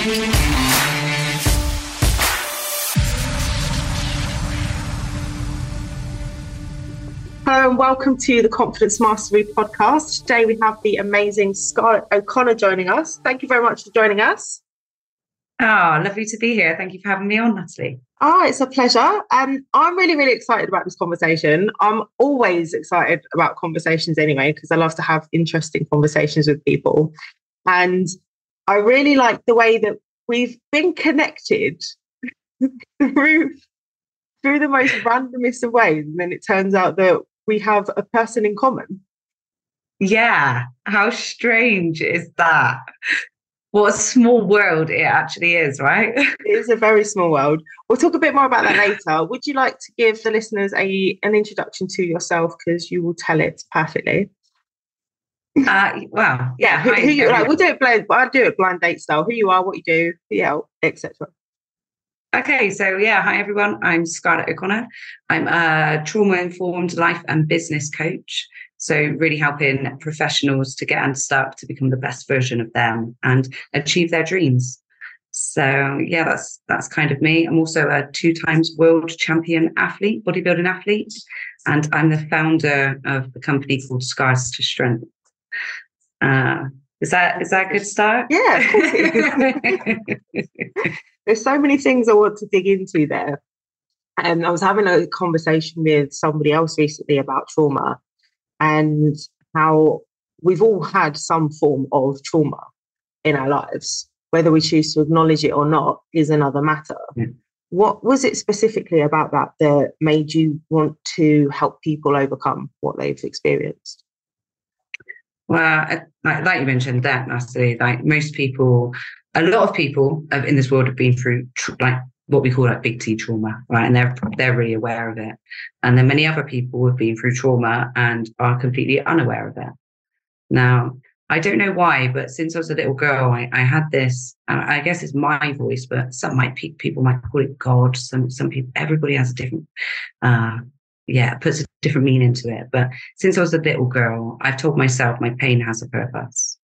Hello and welcome to the Confidence Mastery podcast. Today we have the amazing Scarlett O'Connor joining us. Thank you very much for joining us. Oh, lovely to be here. Thank you for having me on, Natalie. Oh, it's a pleasure. And I'm really, really excited about this conversation. I'm always excited about conversations anyway, because I love to have interesting conversations with people. And I really like the way that we've been connected through through the most randomest of ways. And then it turns out that we have a person in common. Yeah. How strange is that? What a small world it actually is, right? it is a very small world. We'll talk a bit more about that later. Would you like to give the listeners a an introduction to yourself because you will tell it perfectly? Uh, well, yeah. Who, who you, like, we'll do it blind. But I'll do it blind date style. Who you are, what you do, yeah, etc. Okay, so yeah, hi everyone. I'm Scarlett O'Connor. I'm a trauma informed life and business coach. So, really helping professionals to get unstuck to become the best version of them and achieve their dreams. So, yeah, that's that's kind of me. I'm also a two times world champion athlete, bodybuilding athlete, and I'm the founder of a company called Scars to Strength. Uh, is that is that a good start? Yeah, There's so many things I want to dig into there. And I was having a conversation with somebody else recently about trauma and how we've all had some form of trauma in our lives. Whether we choose to acknowledge it or not is another matter. Yeah. What was it specifically about that that made you want to help people overcome what they've experienced? Well, like, like you mentioned, that Natalie, like most people a lot of people in this world have been through tr- like what we call like big T trauma, right? And they're they're really aware of it. And then many other people have been through trauma and are completely unaware of it. Now, I don't know why, but since I was a little girl, I, I had this. I guess it's my voice, but some might people might call it God. Some some people, everybody has a different, uh, yeah, puts a different meaning to it. But since I was a little girl, I've told myself my pain has a purpose.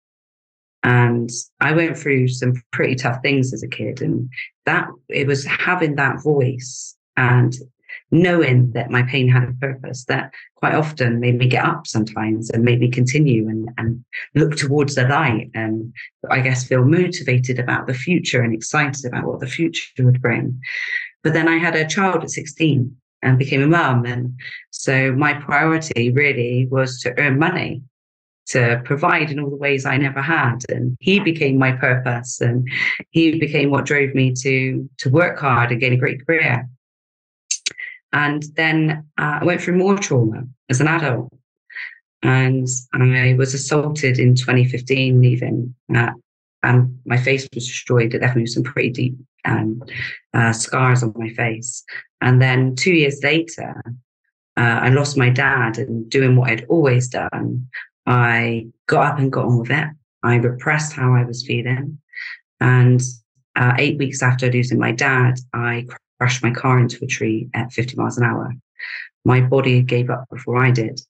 And I went through some pretty tough things as a kid. And that it was having that voice and knowing that my pain had a purpose that quite often made me get up sometimes and made me continue and, and look towards the light and I guess feel motivated about the future and excited about what the future would bring. But then I had a child at 16 and became a mum. And so my priority really was to earn money to provide in all the ways I never had. And he became my purpose and he became what drove me to, to work hard and gain a great career. And then uh, I went through more trauma as an adult. And I was assaulted in 2015, even. Uh, and my face was destroyed. It me with some pretty deep um, uh, scars on my face. And then two years later, uh, I lost my dad and doing what I'd always done. I got up and got on with it. I repressed how I was feeling. And uh, eight weeks after losing my dad, I crashed my car into a tree at 50 miles an hour. My body gave up before I did.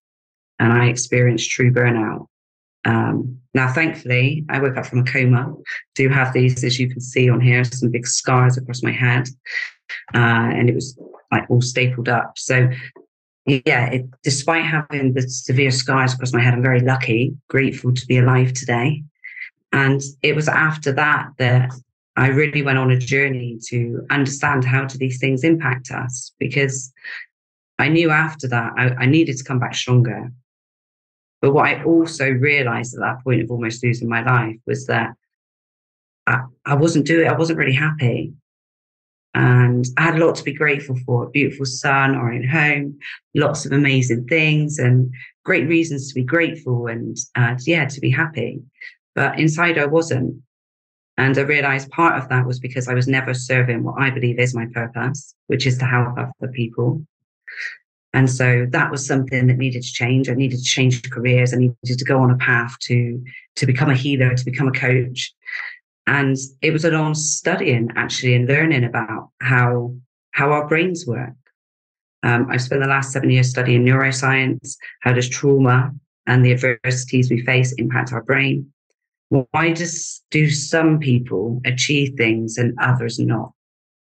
And I experienced true burnout. Um, now, thankfully, I woke up from a coma. Do have these, as you can see on here, some big scars across my head, uh, and it was like all stapled up. So yeah, it, despite having the severe scars across my head, I'm very lucky, grateful to be alive today. And it was after that that I really went on a journey to understand how do these things impact us because I knew after that I, I needed to come back stronger. But what I also realized at that point of almost losing my life was that I, I wasn't doing, I wasn't really happy. And I had a lot to be grateful for a beautiful son, our own home, lots of amazing things, and great reasons to be grateful and, uh, yeah, to be happy. But inside, I wasn't. And I realized part of that was because I was never serving what I believe is my purpose, which is to help other people. And so that was something that needed to change. I needed to change careers. I needed to go on a path to, to become a healer, to become a coach. And it was long studying actually and learning about how how our brains work. Um, I've spent the last seven years studying neuroscience. How does trauma and the adversities we face impact our brain? why does do some people achieve things and others not?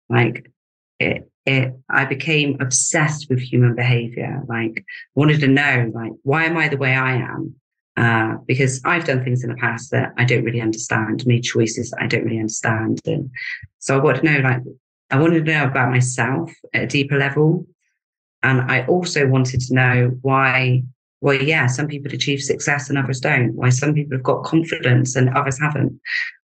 Like it, it, I became obsessed with human behavior. Like wanted to know, like, why am I the way I am? Uh, because I've done things in the past that I don't really understand, made choices that I don't really understand. And so I wanted to know, like, I wanted to know about myself at a deeper level. And I also wanted to know why, well, yeah, some people achieve success and others don't. Why some people have got confidence and others haven't.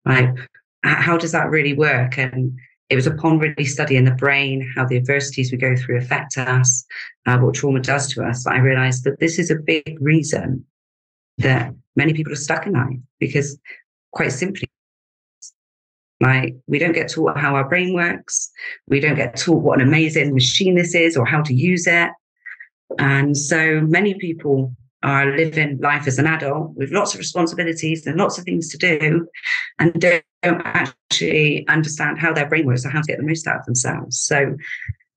Like, how does that really work? And it was upon really studying the brain, how the adversities we go through affect us, uh, what trauma does to us, I realized that this is a big reason that many people are stuck in life because quite simply like we don't get taught how our brain works we don't get taught what an amazing machine this is or how to use it. And so many people are living life as an adult with lots of responsibilities and lots of things to do and don't actually understand how their brain works or how to get the most out of themselves. So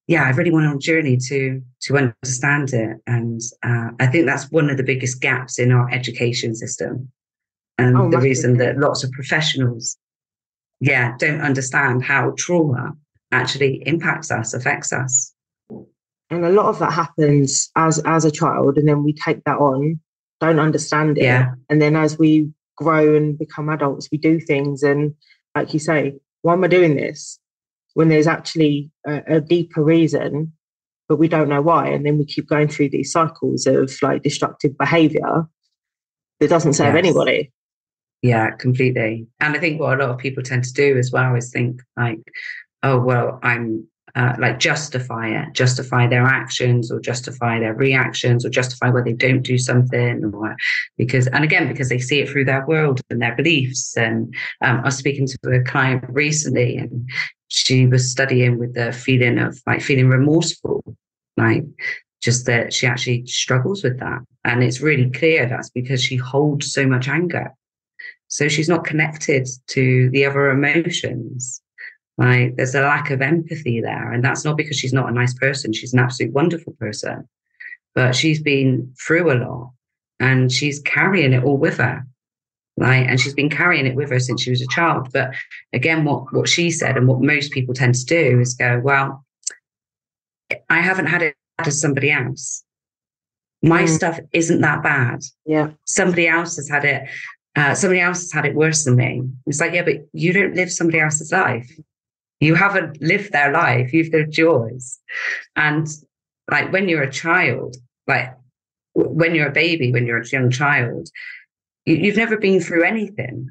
yeah, I really went on a journey to to understand it, and uh, I think that's one of the biggest gaps in our education system, and oh, the reason that lots of professionals, yeah, don't understand how trauma actually impacts us, affects us. And a lot of that happens as as a child, and then we take that on, don't understand it, yeah. and then as we grow and become adults, we do things, and like you say, why am I doing this? when there's actually a, a deeper reason, but we don't know why. And then we keep going through these cycles of like destructive behavior that doesn't serve yes. anybody. Yeah, completely. And I think what a lot of people tend to do as well is think like, oh, well, I'm uh, like justify it, justify their actions or justify their reactions or justify why they don't do something or because, and again, because they see it through their world and their beliefs. And um, I was speaking to a client recently and she was studying with the feeling of like feeling remorseful, like just that she actually struggles with that. And it's really clear that's because she holds so much anger. So she's not connected to the other emotions. Like there's a lack of empathy there. And that's not because she's not a nice person. She's an absolute wonderful person. But she's been through a lot and she's carrying it all with her. Right. And she's been carrying it with her since she was a child. But again, what, what she said and what most people tend to do is go, well, I haven't had it as somebody else. My mm. stuff isn't that bad. Yeah. Somebody else has had it. Uh, somebody else has had it worse than me. It's like, yeah, but you don't live somebody else's life. You haven't lived their life, you've lived yours. And like when you're a child, like when you're a baby, when you're a young child, you, have never been through anything.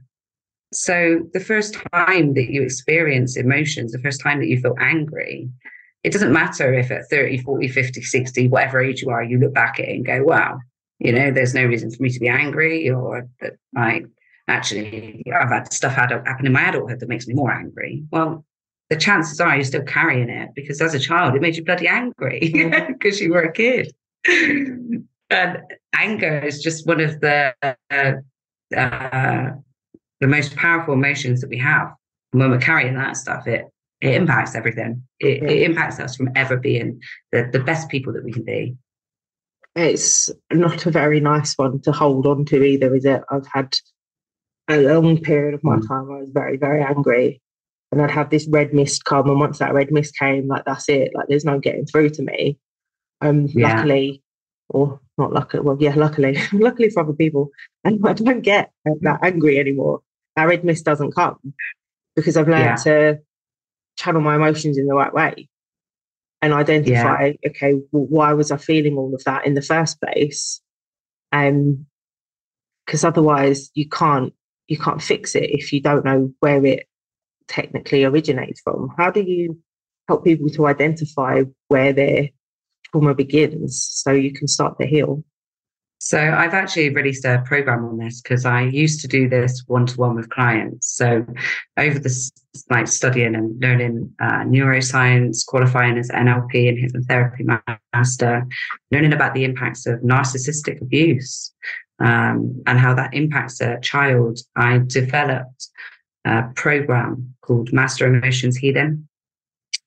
So the first time that you experience emotions, the first time that you feel angry, it doesn't matter if at 30, 40, 50, 60, whatever age you are, you look back at it and go, wow, you know, there's no reason for me to be angry or that I actually, I've had stuff happen in my adulthood that makes me more angry. Well, the chances are you're still carrying it because as a child it made you bloody angry because you were a kid. and anger is just one of the uh, uh, the most powerful emotions that we have. And when we're carrying that stuff, it it impacts everything. It, it impacts us from ever being the, the best people that we can be. It's not a very nice one to hold on to either, is it? I've had a long period of my mm. time I was very, very angry and I'd have this red mist come. And once that red mist came, like that's it. Like there's no getting through to me. Um, yeah. luckily, or not luckily, well, yeah, luckily, luckily for other people, and I don't get that angry anymore. That red mist doesn't come because I've learned yeah. to channel my emotions in the right way and identify, yeah. okay, well, why was I feeling all of that in the first place? Um, because otherwise you can't you can't fix it if you don't know where it technically originates from. How do you help people to identify where their trauma begins so you can start to heal? So I've actually released a program on this because I used to do this one to one with clients. So over this, like studying and learning uh, neuroscience, qualifying as NLP and hypnotherapy master, learning about the impacts of narcissistic abuse um, and how that impacts a child, I developed a program called Master Emotions Healing.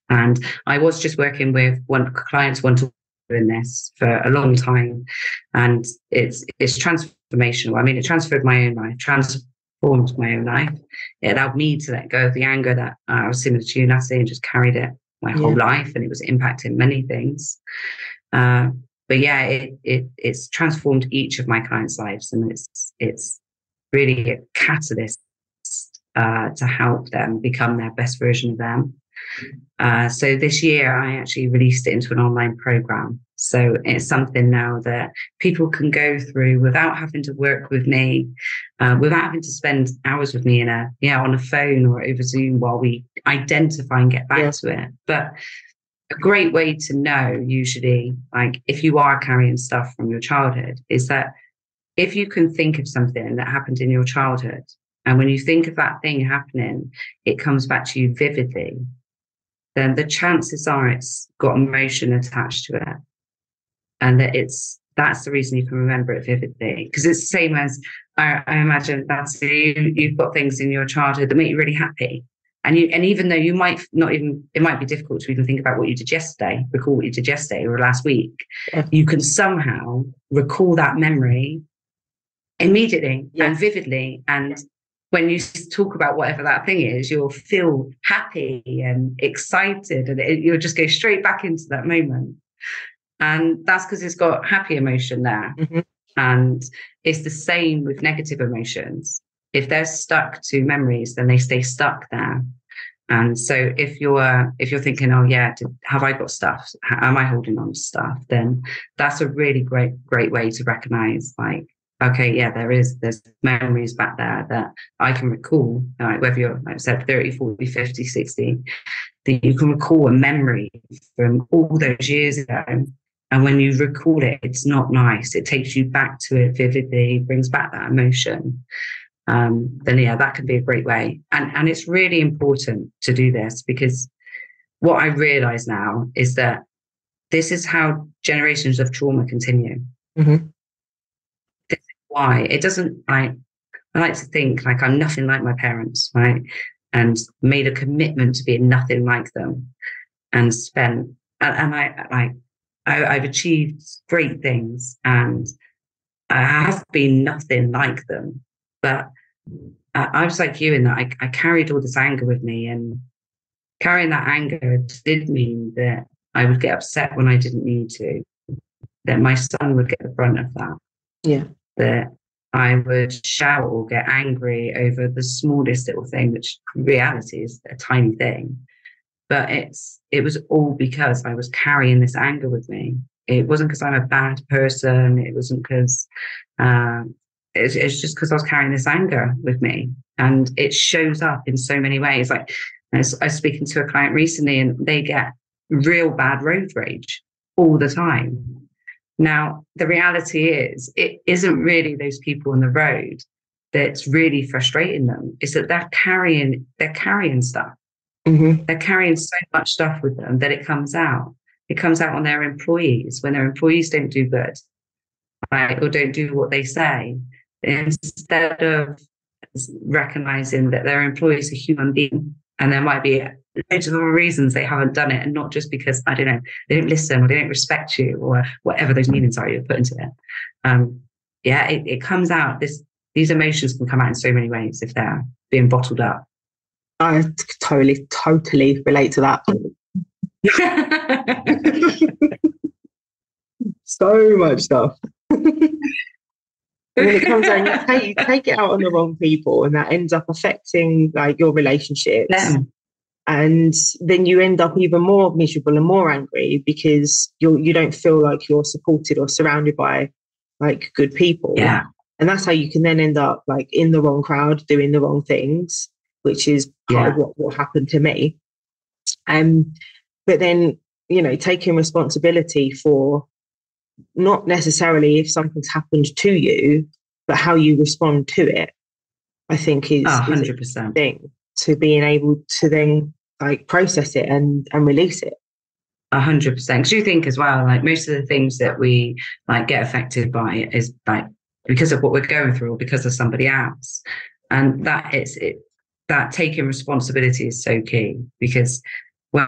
And I was just working with one clients one to in this for a long time, and it's it's transformational. I mean, it transferred my own life, trans transformed my own life. It allowed me to let go of the anger that I was similar to you, Natalie, and just carried it my whole life, and it was impacting many things. Uh, but yeah, it, it it's transformed each of my clients' lives, and it's it's really a catalyst uh, to help them become their best version of them. Uh, so this year, I actually released it into an online program. So it's something now that people can go through without having to work with me, uh, without having to spend hours with me in a yeah on a phone or over Zoom while we identify and get back yeah. to it. But a great way to know usually, like if you are carrying stuff from your childhood, is that if you can think of something that happened in your childhood, and when you think of that thing happening, it comes back to you vividly, then the chances are it's got emotion attached to it. And that it's that's the reason you can remember it vividly. Because it's the same as I, I imagine that's you, you've got things in your childhood that make you really happy. And you and even though you might not even it might be difficult to even think about what you did yesterday, recall what you did yesterday or last week, yeah. you can somehow recall that memory immediately yeah. and vividly and when you talk about whatever that thing is, you'll feel happy and excited, and it, you'll just go straight back into that moment. And that's because it's got happy emotion there. Mm-hmm. And it's the same with negative emotions. If they're stuck to memories, then they stay stuck there. And so if you're if you're thinking, oh yeah, did, have I got stuff? Am I holding on to stuff? Then that's a really great great way to recognize like okay, yeah, there is, there's memories back there that I can recall, like whether you're, like I said, 30, 40, 50, 60, that you can recall a memory from all those years ago. And when you recall it, it's not nice. It takes you back to it vividly, brings back that emotion. Um, then yeah, that can be a great way. And and it's really important to do this because what I realize now is that this is how generations of trauma continue. Mm-hmm why. It doesn't like I like to think like I'm nothing like my parents, right? And made a commitment to be nothing like them and spent and, and I like I, I've achieved great things and I have been nothing like them. But I, I was like you in that I, I carried all this anger with me and carrying that anger did mean that I would get upset when I didn't need to. That my son would get the brunt of that. Yeah that I would shout or get angry over the smallest little thing, which reality is a tiny thing. But it's it was all because I was carrying this anger with me. It wasn't because I'm a bad person. It wasn't because um, it's, it's just because I was carrying this anger with me, and it shows up in so many ways. Like I was, I was speaking to a client recently, and they get real bad road rage all the time now, the reality is, it isn't really those people on the road that's really frustrating them. Is that they're carrying they're carrying stuff. Mm-hmm. They're carrying so much stuff with them that it comes out. It comes out on their employees when their employees don't do good, right, or don't do what they say. Instead of recognizing that their employees are human beings and there might be loads of reasons they haven't done it, and not just because I don't know they don't listen or they don't respect you or whatever those meanings are you put into it. Um, yeah, it, it comes out. This these emotions can come out in so many ways if they're being bottled up. I totally, totally relate to that. so much stuff. when it comes out, you take, you take it out on the wrong people, and that ends up affecting like your relationships. Yeah and then you end up even more miserable and more angry because you you don't feel like you're supported or surrounded by like good people yeah and that's how you can then end up like in the wrong crowd doing the wrong things which is part yeah. of what, what happened to me um but then you know taking responsibility for not necessarily if something's happened to you but how you respond to it i think is, oh, 100%. Is thing to being able to then like process it and and release it a hundred percent. Because you think as well, like most of the things that we like get affected by is like because of what we're going through or because of somebody else, and that is it. That taking responsibility is so key because when,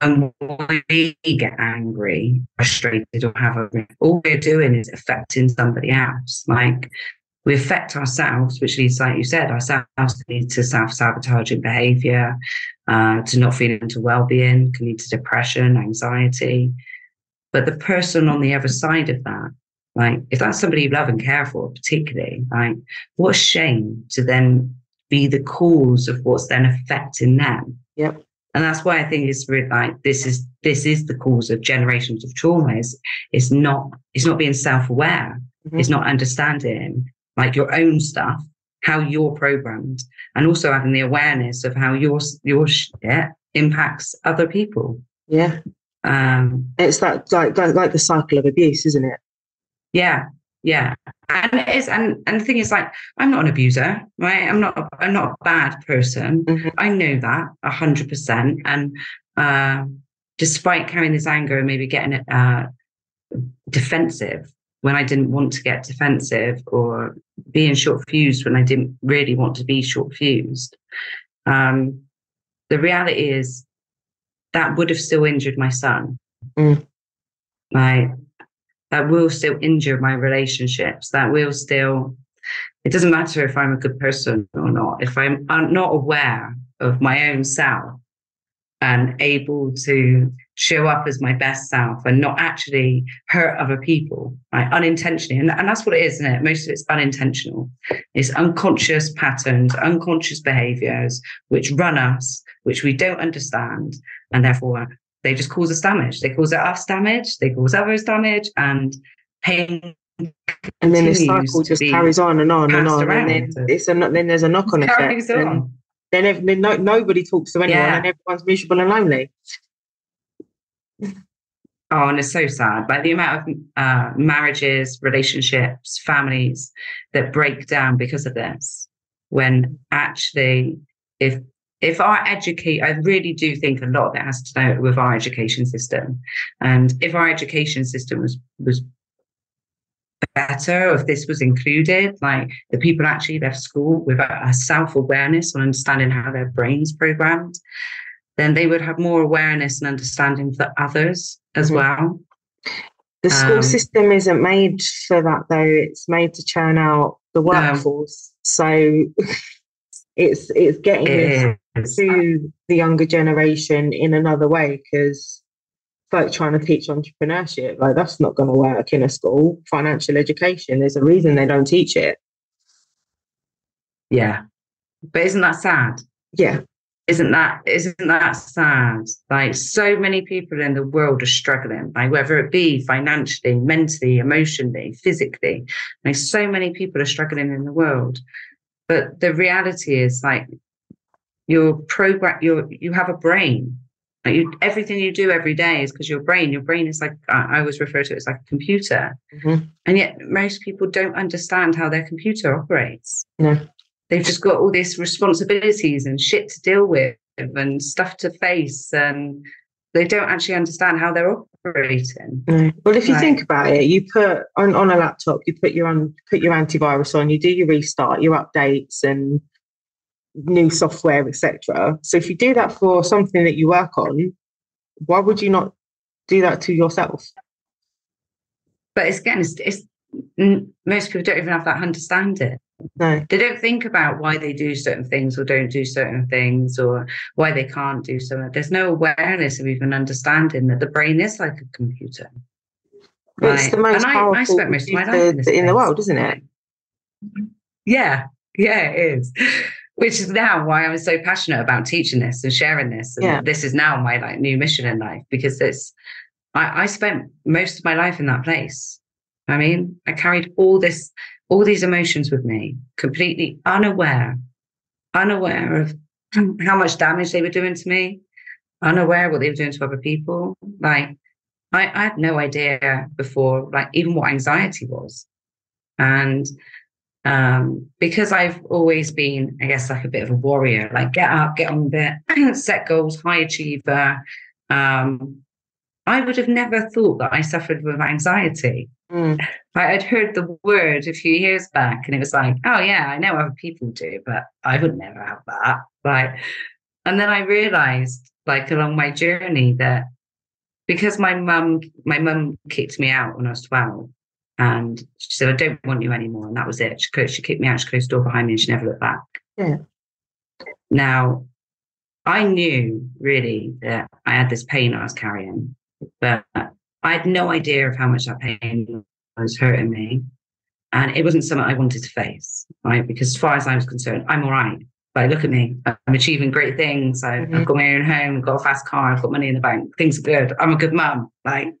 when we get angry, frustrated, or have a, all we're doing is affecting somebody else. Like we affect ourselves, which leads, like you said, ourselves to lead to self-sabotaging behavior, uh, to not feeling to well-being, can lead to depression, anxiety. But the person on the other side of that, like if that's somebody you love and care for, particularly, like what shame to then be the cause of what's then affecting them. Yep. And that's why I think it's really like this is this is the cause of generations of trauma. Is it's not it's not being self-aware. Mm-hmm. It's not understanding like your own stuff, how you're programmed, and also having the awareness of how your your shit impacts other people. Yeah. Um, it's that like, like like the cycle of abuse, isn't it? Yeah, yeah and it is and and the thing is like i'm not an abuser right i'm not i'm not a bad person mm-hmm. i know that 100% and uh, despite carrying this anger and maybe getting it uh, defensive when i didn't want to get defensive or being short fused when i didn't really want to be short fused. Um, the reality is that would have still injured my son. Mm. like that will still injure my relationships, that will still, it doesn't matter if I'm a good person or not, if I'm, I'm not aware of my own self and able to show up as my best self and not actually hurt other people like unintentionally and, and that's what it is isn't it most of it's unintentional it's unconscious patterns unconscious behaviors which run us which we don't understand and therefore they just cause us damage. They cause us damage, they cause others damage, and pain. And then the cycle just carries on and on and on, and then it's a then there's a knock on effect. On. Then, if, then no, nobody talks to anyone, yeah. and everyone's miserable and lonely. Oh, and it's so sad. Like the amount of uh, marriages, relationships, families that break down because of this. When actually, if if our educate, I really do think a lot of it has to do with our education system. And if our education system was was better, if this was included, like the people actually left school with a, a self awareness and understanding how their brains programmed, then they would have more awareness and understanding for others as mm-hmm. well. The school um, system isn't made for that, though. It's made to churn out the workforce. No. So it's it's getting it to the younger generation in another way because like trying to teach entrepreneurship like that's not going to work in a school financial education there's a reason they don't teach it yeah but isn't that sad yeah isn't that isn't that sad? Like so many people in the world are struggling like whether it be financially mentally emotionally physically like so many people are struggling in the world. But the reality is like your program your you have a brain. Like you, everything you do every day is because your brain. Your brain is like i always refer to it as like a computer. Mm-hmm. and yet most people don't understand how their computer operates. No they've just got all these responsibilities and shit to deal with and stuff to face and they don't actually understand how they're operating. No. Well, if you right. think about it, you put on, on a laptop, you put your on put your antivirus on, you do your restart, your updates, and new software, etc. So if you do that for something that you work on, why would you not do that to yourself? But it's again, it's, it's most people don't even have that understanding. No. They don't think about why they do certain things or don't do certain things or why they can't do something. There's no awareness of even understanding that the brain is like a computer. Right? It's the most and powerful I, I spent most of my life in, in the world, isn't it? Mm-hmm. Yeah, yeah, it is which is now why I'm so passionate about teaching this and sharing this. And yeah. this is now my like new mission in life because it's I, I spent most of my life in that place. I mean, I carried all this, all these emotions with me, completely unaware, unaware of how much damage they were doing to me, unaware what they were doing to other people. Like I, I had no idea before, like even what anxiety was. And um, because I've always been, I guess, like a bit of a warrior, like get up, get on it, set goals, high achiever. Um, I would have never thought that I suffered with anxiety. Mm. I'd heard the word a few years back, and it was like, oh yeah, I know other people do, but I would never have that. Like, and then I realized, like along my journey, that because my mum, my mum kicked me out when I was twelve, And she said, I don't want you anymore. And that was it. She, she kicked me out, she closed the door behind me, and she never looked back. Yeah. Now, I knew really that I had this pain I was carrying, but I had no idea of how much that pain was hurting me. And it wasn't something I wanted to face, right? Because as far as I was concerned, I'm all right. But look at me, I'm achieving great things. I, mm-hmm. I've got my own home, I've got a fast car, I've got money in the bank. Things are good. I'm a good mum. Like,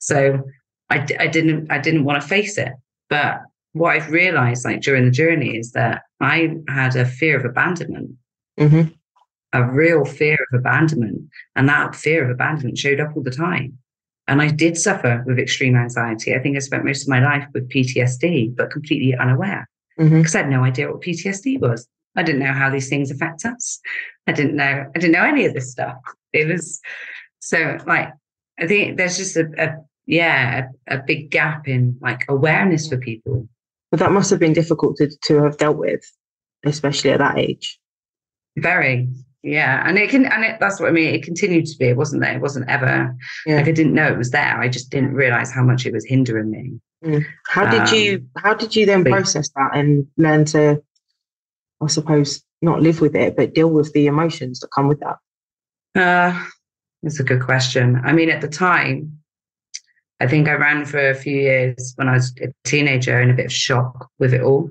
so I, I didn't, I didn't want to face it. But what I've realized, like during the journey, is that I had a fear of abandonment. Mm-hmm a real fear of abandonment. And that fear of abandonment showed up all the time. And I did suffer with extreme anxiety. I think I spent most of my life with PTSD, but completely unaware because mm-hmm. I had no idea what PTSD was. I didn't know how these things affect us. I didn't know, I didn't know any of this stuff. It was so like, I think there's just a, a yeah, a, a, big gap in like awareness for people. But that must have been difficult to, to have dealt with, especially at that age. Very, yeah, and it can, and it, that's what I mean. It continued to be. It wasn't there. It wasn't ever yeah. like I didn't know it was there. I just didn't realize how much it was hindering me. Mm. How did um, you? How did you then process that and learn to, I suppose, not live with it, but deal with the emotions that come with that? Uh, that's a good question. I mean, at the time, I think I ran for a few years when I was a teenager in a bit of shock with it all.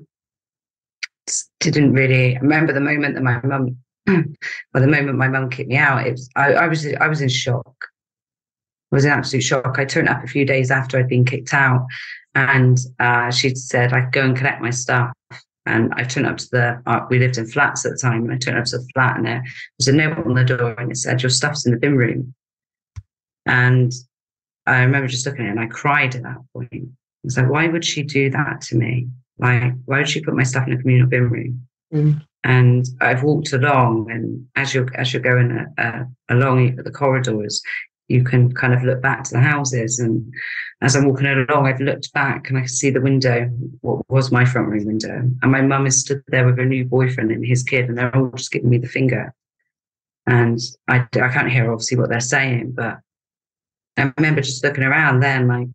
Just didn't really I remember the moment that my mum by the moment my mum kicked me out, it was I, I, was I was in shock. I was in absolute shock. I turned up a few days after I'd been kicked out, and uh, she said I'd go and collect my stuff. And I turned up to the uh, we lived in flats at the time, and I turned up to the flat, and there was a note on the door, and it said your stuff's in the bin room. And I remember just looking at it, and I cried at that point. I was like, why would she do that to me? Like, why would she put my stuff in a communal bin room? Mm. And I've walked along, and as you're as you're going uh, uh, along the corridors, you can kind of look back to the houses. And as I'm walking along, I've looked back and I can see the window, what was my front room window. And my mum is stood there with her new boyfriend and his kid, and they're all just giving me the finger. And I, I can't hear obviously what they're saying, but I remember just looking around then, like,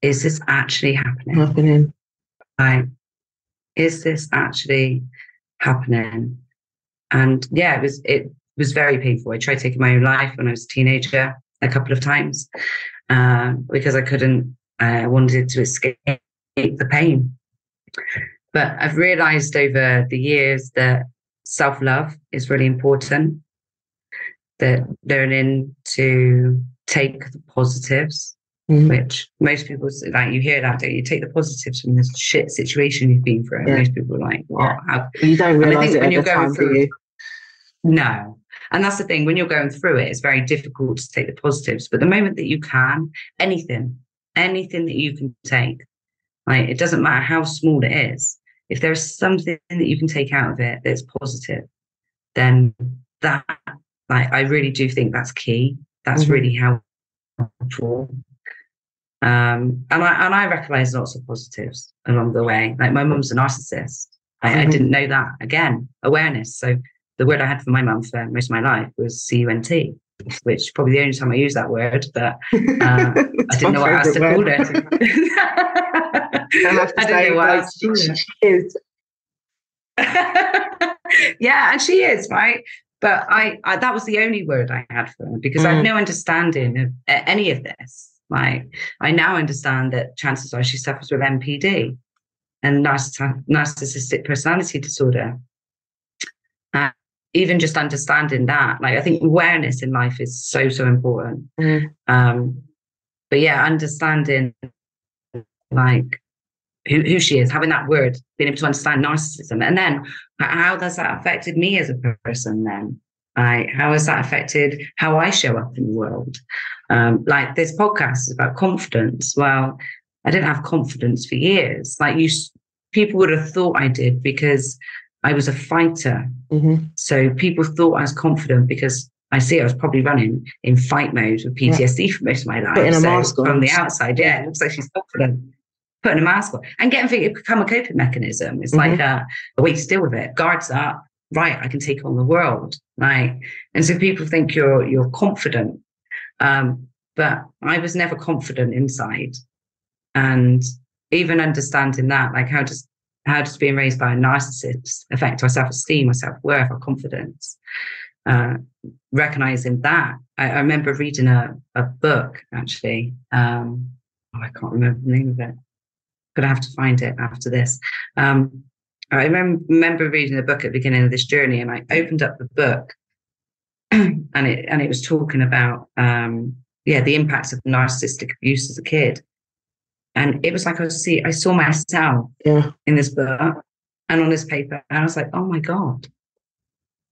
is this actually happening? Happening. Like, is this actually happening. And yeah, it was it was very painful. I tried taking my own life when I was a teenager a couple of times uh, because I couldn't. I wanted to escape the pain. But I've realized over the years that self love is really important. That learning to take the positives mm. which most people like you hear that don't you take the positives from this shit situation you've been through yeah. most people are like what How? you don't realize it when you're going time, through you? no and that's the thing when you're going through it it's very difficult to take the positives but the moment that you can anything anything that you can take like it doesn't matter how small it is if there's something that you can take out of it that's positive then that like i really do think that's key that's mm-hmm. really helpful um, and I and I recognise lots of positives along the way. Like my mum's a narcissist. I, mm-hmm. I, didn't know that. Again, awareness. So the word I had for my mum for most of my life was C-U-N-T, which probably the only time I use that word, but uh, I didn't know what else to call it. I, I didn't know what else to call it. yeah, and she is right. But I, I, that was the only word I had for her because mm. I had no understanding of any of this. Like I now understand that chances are she suffers with NPD and narcissistic personality disorder. Uh, even just understanding that, like I think awareness in life is so so important. Mm. Um, but yeah, understanding like who, who she is, having that word, being able to understand narcissism, and then how does that affected me as a person? Then, like how has that affected how I show up in the world? Um, like this podcast is about confidence. Well, I didn't have confidence for years. Like you, people would have thought I did because I was a fighter. Mm-hmm. So people thought I was confident because I see I was probably running in fight mode with PTSD yeah. for most of my life. Putting a so mask on. From the outside, yeah, it looks like she's confident. Putting a mask on and getting it become a coping mechanism. It's mm-hmm. like a, a way to deal with it. Guards up, right? I can take on the world, right? And so people think you're you're confident um, but I was never confident inside. And even understanding that, like how does how does being raised by a narcissist affect our self-esteem, our self-worth, our confidence? Uh, recognizing that, I, I, remember reading a, a book actually. Um, oh, I can't remember the name of it. Gonna have to find it after this. Um, I remember, remember reading the book at the beginning of this journey, and I opened up the book, and it and it was talking about um, yeah the impacts of narcissistic abuse as a kid, and it was like I was see I saw myself yeah. in this book and on this paper, and I was like, oh my god,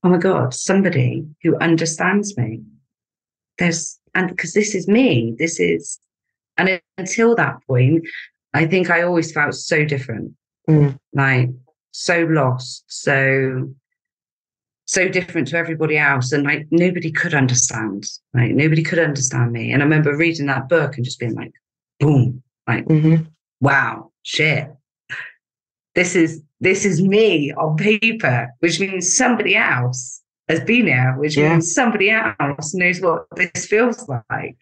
oh my god, somebody who understands me. There's and because this is me, this is, and until that point, I think I always felt so different, mm. like so lost, so so different to everybody else, and like nobody could understand, like nobody could understand me. And I remember reading that book and just being like, boom, like, mm-hmm. wow, shit. This is this is me on paper, which means somebody else has been here, which yeah. means somebody else knows what this feels like,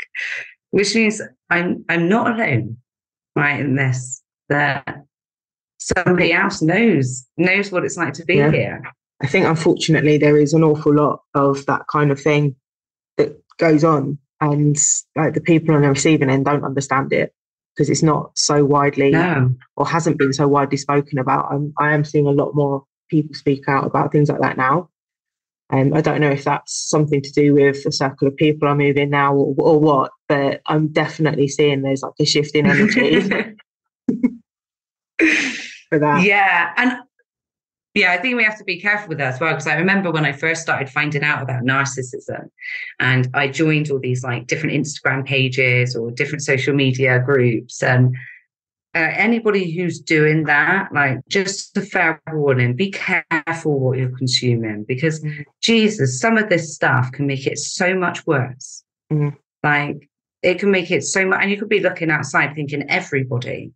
which means I'm I'm not alone, right? In this, that somebody else knows knows what it's like to be yeah. here. I think unfortunately there is an awful lot of that kind of thing that goes on, and like the people on the receiving end don't understand it because it's not so widely no. or hasn't been so widely spoken about. I'm, I am seeing a lot more people speak out about things like that now. Um, I don't know if that's something to do with the circle of people I'm moving now or, or what, but I'm definitely seeing there's like a shift in energy for that. Yeah. And yeah, I think we have to be careful with that as well. Because I remember when I first started finding out about narcissism and I joined all these like different Instagram pages or different social media groups. And uh, anybody who's doing that, like just a fair warning, be careful what you're consuming because mm. Jesus, some of this stuff can make it so much worse. Mm. Like it can make it so much, and you could be looking outside thinking everybody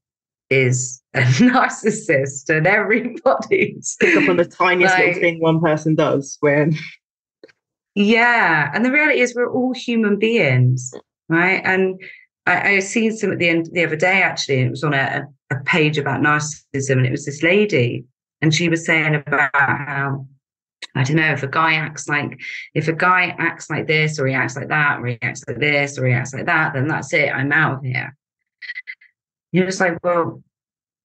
is a narcissist and everybody's pick up on the tiniest like, little thing one person does when yeah and the reality is we're all human beings right and I, I seen some at the end the other day actually it was on a, a page about narcissism and it was this lady and she was saying about how I don't know if a guy acts like if a guy acts like this or he acts like that or he acts like this or he acts like that, then that's it. I'm out of here. You're just like, well,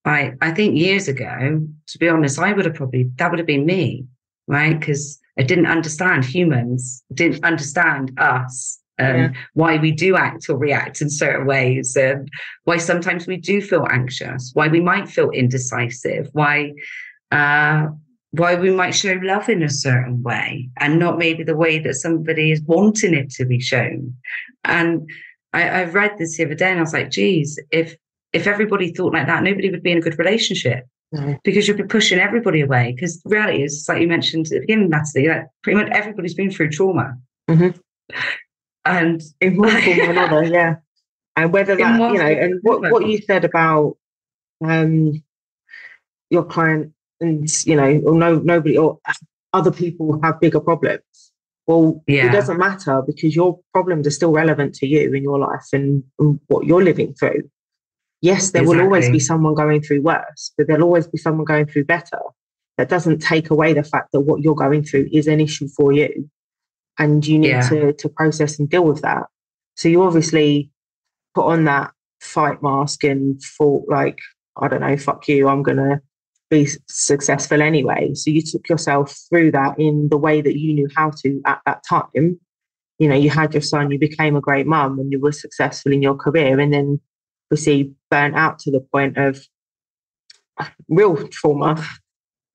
I I think years ago, to be honest, I would have probably that would have been me, right? Because I didn't understand humans, didn't understand us and yeah. why we do act or react in certain ways, and why sometimes we do feel anxious, why we might feel indecisive, why uh, why we might show love in a certain way and not maybe the way that somebody is wanting it to be shown. And I, I read this the other day and I was like, geez, if if everybody thought like that, nobody would be in a good relationship no. because you'd be pushing everybody away. Because reality is, like you mentioned at the beginning, Natalie, like pretty much everybody's been through trauma. Mm-hmm. And in one form or another, yeah. And whether that, you know, and what, what you said about um, your client and, you know, or no, nobody or other people have bigger problems. Well, yeah. it doesn't matter because your problems are still relevant to you in your life and, and what you're living through. Yes, there exactly. will always be someone going through worse, but there'll always be someone going through better. That doesn't take away the fact that what you're going through is an issue for you and you need yeah. to, to process and deal with that. So you obviously put on that fight mask and thought, like, I don't know, fuck you, I'm going to be successful anyway. So you took yourself through that in the way that you knew how to at that time. You know, you had your son, you became a great mum, and you were successful in your career. And then obviously burnt out to the point of real trauma.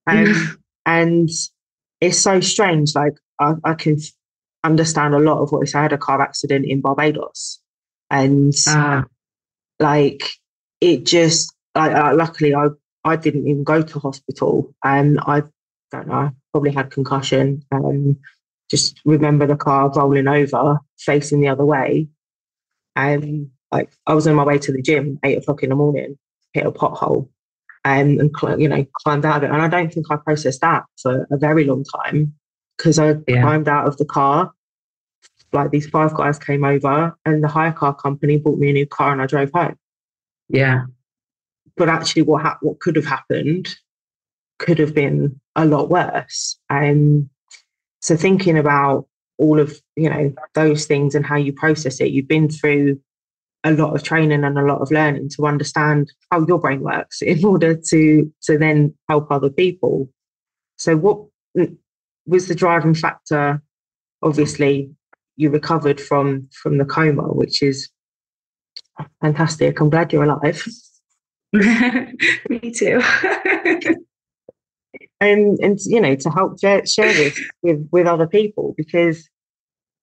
Um, mm. and it's so strange. Like I, I, can understand a lot of what it's. I had a car accident in Barbados, and uh. like it just. I, I, luckily, I I didn't even go to hospital, and I don't know. Probably had concussion. Um, just remember the car rolling over, facing the other way, and like I was on my way to the gym, eight o'clock in the morning, hit a pothole, um, and you know climbed out of it. And I don't think I processed that for a very long time because I yeah. climbed out of the car. Like these five guys came over, and the hire car company bought me a new car, and I drove home. Yeah. but actually, what ha- what could have happened could have been a lot worse. Um, so thinking about all of you know those things and how you process it, you've been through a lot of training and a lot of learning to understand how your brain works in order to to then help other people. So what was the driving factor? Obviously, you recovered from from the coma, which is fantastic. I'm glad you're alive. Me too. and and you know to help share, share this with with other people because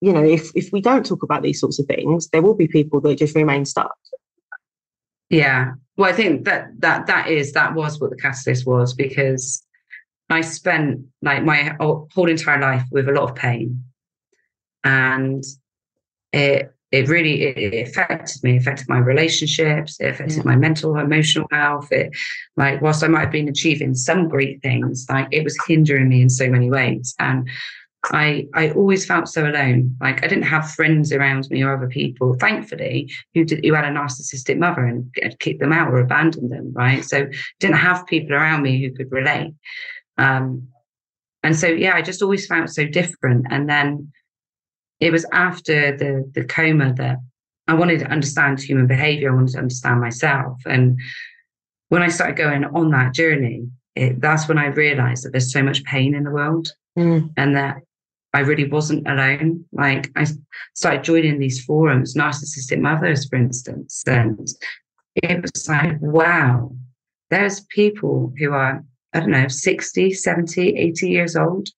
you know if if we don't talk about these sorts of things, there will be people that just remain stuck. Yeah, well, I think that that that is that was what the catalyst was because I spent like my whole entire life with a lot of pain, and it it really it affected me, affected my relationships, it affected yeah. my mental, emotional health. It like whilst I might have been achieving some great things, like it was hindering me in so many ways. And I I always felt so alone. Like I didn't have friends around me or other people, thankfully, who did who had a narcissistic mother and kicked them out or abandoned them, right? So didn't have people around me who could relate. Um, and so, yeah, I just always felt so different. And then it was after the, the coma that I wanted to understand human behavior. I wanted to understand myself. And when I started going on that journey, it, that's when I realized that there's so much pain in the world mm. and that I really wasn't alone. Like I started joining these forums, narcissistic mothers, for instance, and it was like, wow, there's people who are I don't know, 60, 70, 80 years old,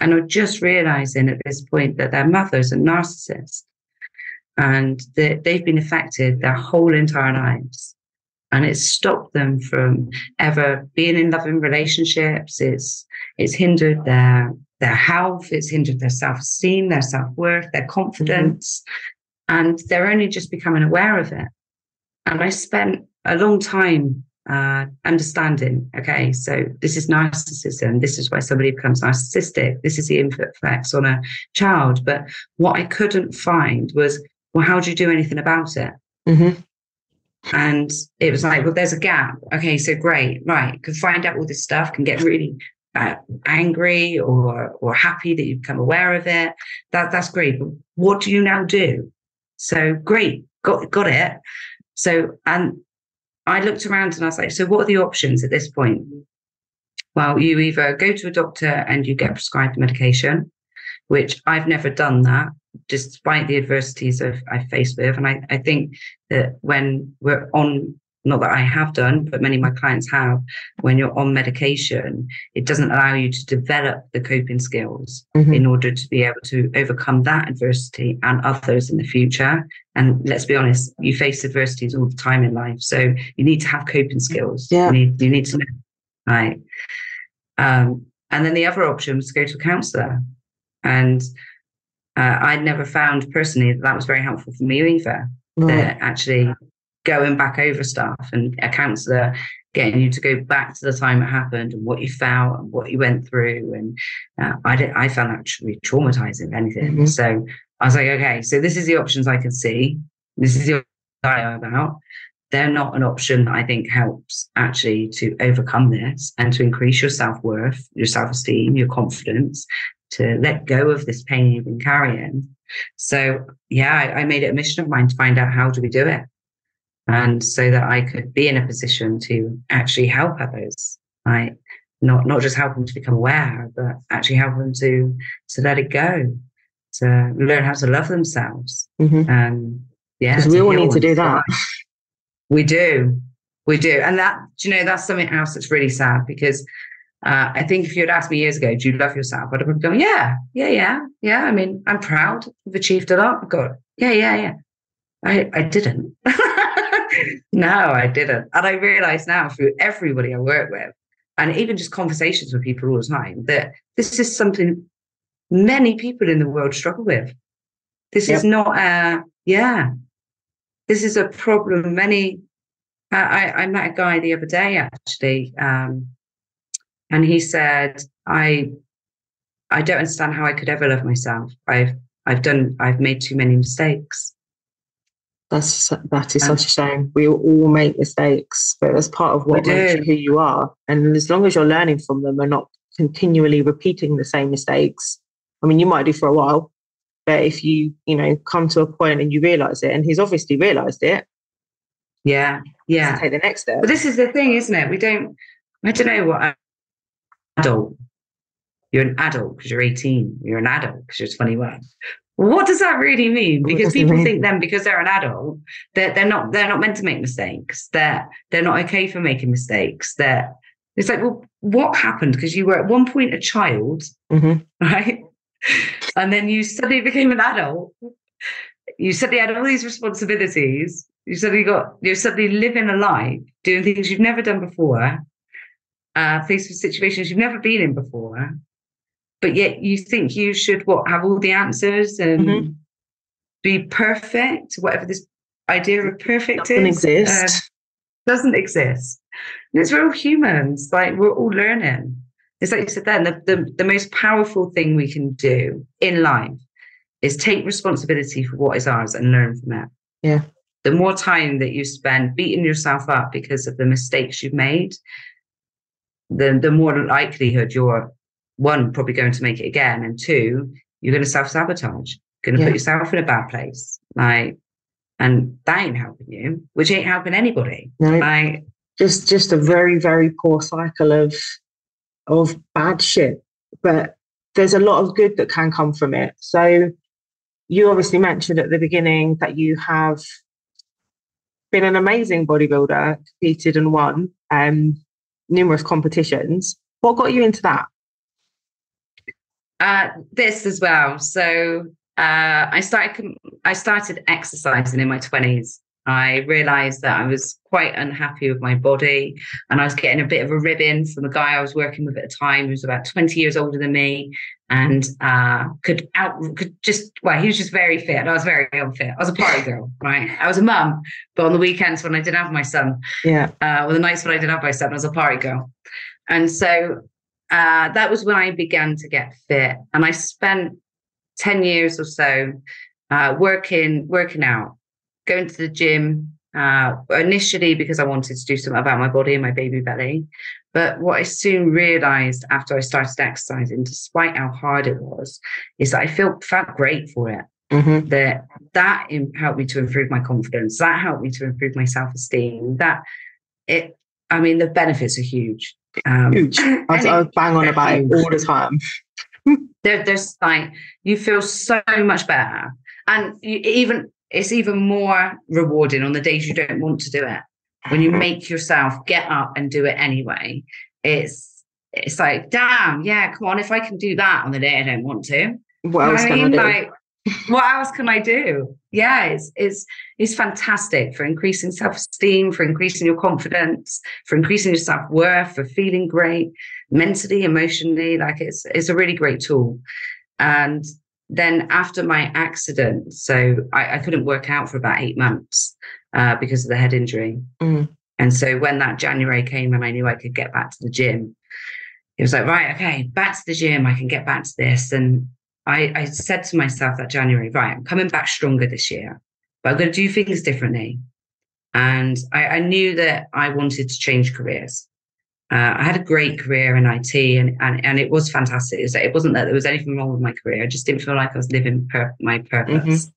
and are just realizing at this point that their mother's are narcissists and that they've been affected their whole entire lives. And it's stopped them from ever being in loving relationships. It's it's hindered their their health, it's hindered their self-esteem, their self-worth, their confidence. Mm-hmm. And they're only just becoming aware of it. And I spent a long time uh, understanding. Okay, so this is narcissism. This is why somebody becomes narcissistic. This is the input effects on a child. But what I couldn't find was, well, how do you do anything about it? Mm-hmm. And it was like, well, there's a gap. Okay, so great, right? Can find out all this stuff. Can get really uh, angry or or happy that you've become aware of it. That that's great. But what do you now do? So great, got got it. So and I looked around and I was like, so what are the options at this point? Well, you either go to a doctor and you get prescribed medication, which I've never done that, despite the adversities I've, I've faced with. And I, I think that when we're on not that I have done, but many of my clients have, when you're on medication, it doesn't allow you to develop the coping skills mm-hmm. in order to be able to overcome that adversity and others in the future. And let's be honest, you face adversities all the time in life. So you need to have coping skills. Yeah. You need, you need to know. Right. Um, and then the other option was to go to a counselor. And uh, I'd never found personally that that was very helpful for me either. Right. That actually going back over stuff and a counselor getting you to go back to the time it happened and what you felt and what you went through. And uh, I did, I found that really traumatizing, if anything. Mm-hmm. So I was like, okay, so this is the options I can see. This is the I know about. They're not an option that I think helps actually to overcome this and to increase your self worth, your self esteem, your confidence, to let go of this pain you've been carrying. So yeah, I, I made it a mission of mine to find out how do we do it and so that I could be in a position to actually help others, right? Not not just help them to become aware, but actually help them to to let it go, to learn how to love themselves, mm-hmm. and yeah, because we all need to do that. We do, we do, and that you know that's something else that's really sad because uh, I think if you had asked me years ago, do you love yourself? I'd have gone, yeah, yeah, yeah, yeah. I mean, I'm proud. I've achieved a lot. I've got, yeah, yeah, yeah. I, I didn't. no, I didn't. And I realize now through everybody I work with, and even just conversations with people all the time, that this is something many people in the world struggle with. This yep. is not a, yeah, this is a problem. Many, I, I met a guy the other day actually, um, and he said, I, I don't understand how I could ever love myself. I've, I've done, I've made too many mistakes. That's that is such a shame. We all make mistakes, but that's part of what makes you who you are. And as long as you're learning from them and not continually repeating the same mistakes, I mean, you might do for a while, but if you you know come to a point and you realize it, and he's obviously realized it, yeah, yeah, take the next step. But this is the thing, isn't it? We don't. I don't know what adult. You're an adult because you're 18. You're an adult because you're 21 what does that really mean? Because people mean? think then because they're an adult, that they're, not they're not meant to make mistakes. That they're, they're not okay for making mistakes. That it's like, well, what happened? Because you were at one point a child, mm-hmm. right? And then you suddenly became an adult. You suddenly had all these responsibilities. You suddenly got you're suddenly living a life, doing things you've never done before, uh, faced with situations you've never been in before but yet you think you should what have all the answers and mm-hmm. be perfect whatever this idea of perfect doesn't is exist. uh, doesn't exist. And it's real humans like we're all learning. It's like you said then the, the, the most powerful thing we can do in life is take responsibility for what is ours and learn from it. Yeah. The more time that you spend beating yourself up because of the mistakes you've made the, the more likelihood you're one, probably going to make it again, and two, you're going to self sabotage, going to yeah. put yourself in a bad place, like, and that ain't helping you, which ain't helping anybody. No, like, just just a very very poor cycle of of bad shit. But there's a lot of good that can come from it. So you obviously mentioned at the beginning that you have been an amazing bodybuilder, competed and won um, numerous competitions. What got you into that? Uh, this as well. So uh, I started I started exercising in my twenties. I realized that I was quite unhappy with my body and I was getting a bit of a ribbon from a guy I was working with at the time who was about 20 years older than me and uh, could out could just well he was just very fit and I was very unfit. I was a party girl, right? I was a mum, but on the weekends when I didn't have my son, yeah, uh, or the nights when I didn't have my son, I was a party girl. And so uh, that was when I began to get fit, and I spent ten years or so uh, working working out, going to the gym. Uh, initially, because I wanted to do something about my body and my baby belly, but what I soon realized after I started exercising, despite how hard it was, is that I felt felt great for it. Mm-hmm. That that helped me to improve my confidence. That helped me to improve my self esteem. That it, I mean, the benefits are huge. Um, Huge. I, I bang on about it all the time. there, there's like you feel so much better, and you, even it's even more rewarding on the days you don't want to do it. When you make yourself get up and do it anyway, it's it's like, damn, yeah, come on. If I can do that on the day I don't want to, what else can I, mean? I do? Like, what else can I do? Yeah, it's it's it's fantastic for increasing self-esteem, for increasing your confidence, for increasing your self-worth, for feeling great mentally, emotionally. Like it's it's a really great tool. And then after my accident, so I, I couldn't work out for about eight months uh, because of the head injury. Mm. And so when that January came and I knew I could get back to the gym, it was like, right, okay, back to the gym. I can get back to this. And I, I said to myself that January, right, I'm coming back stronger this year, but I'm going to do things differently. And I, I knew that I wanted to change careers. Uh, I had a great career in IT and, and, and it was fantastic. It wasn't that there was anything wrong with my career. I just didn't feel like I was living per- my purpose. Mm-hmm.